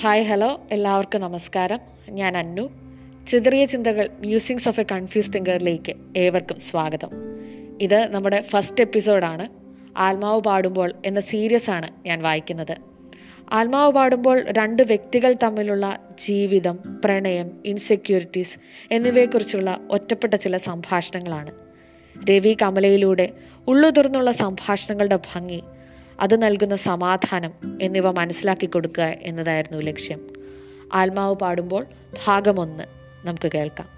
Hi hello എല്ലാവർക്കും നമസ്കാരം. ഞാൻ അന്നു. ചിതറിയ ചിന്തകൾ മ്യൂസിങ്സ് ഓഫ് എ കൺഫ്യൂസ് തിങ്കറിലേക്ക് ഏവർക്കും സ്വാഗതം. ഇത് നമ്മുടെ ഫസ്റ്റ് എപ്പിസോഡാണ് ആത്മാവ് പാടുമ്പോൾ എന്ന സീരീസ് ആണ് ഞാൻ വായിക്കുന്നത്. ആത്മാവ് പാടുമ്പോൾ രണ്ട് വ്യക്തികൾ തമ്മിലുള്ള ജീവിതം പ്രണയം ഇൻസെക്യൂരിറ്റീസ് എന്നിവയെക്കുറിച്ചുള്ള ഒറ്റപ്പെട്ട ചില സംഭാഷണങ്ങളാണ്. രവി കമലയിലൂടെ ഉള്ളു തുറന്നുള്ള സംഭാഷണങ്ങളുടെ ഭംഗി അത് നൽകുന്ന സമാധാനം എന്നിവ മനസ്സിലാക്കി കൊടുക്കുക എന്നതായിരുന്നു ലക്ഷ്യം. ആത്മാവ് പാടുമ്പോൾ ഭാഗമൊന്ന് നമുക്ക് കേൾക്കാം.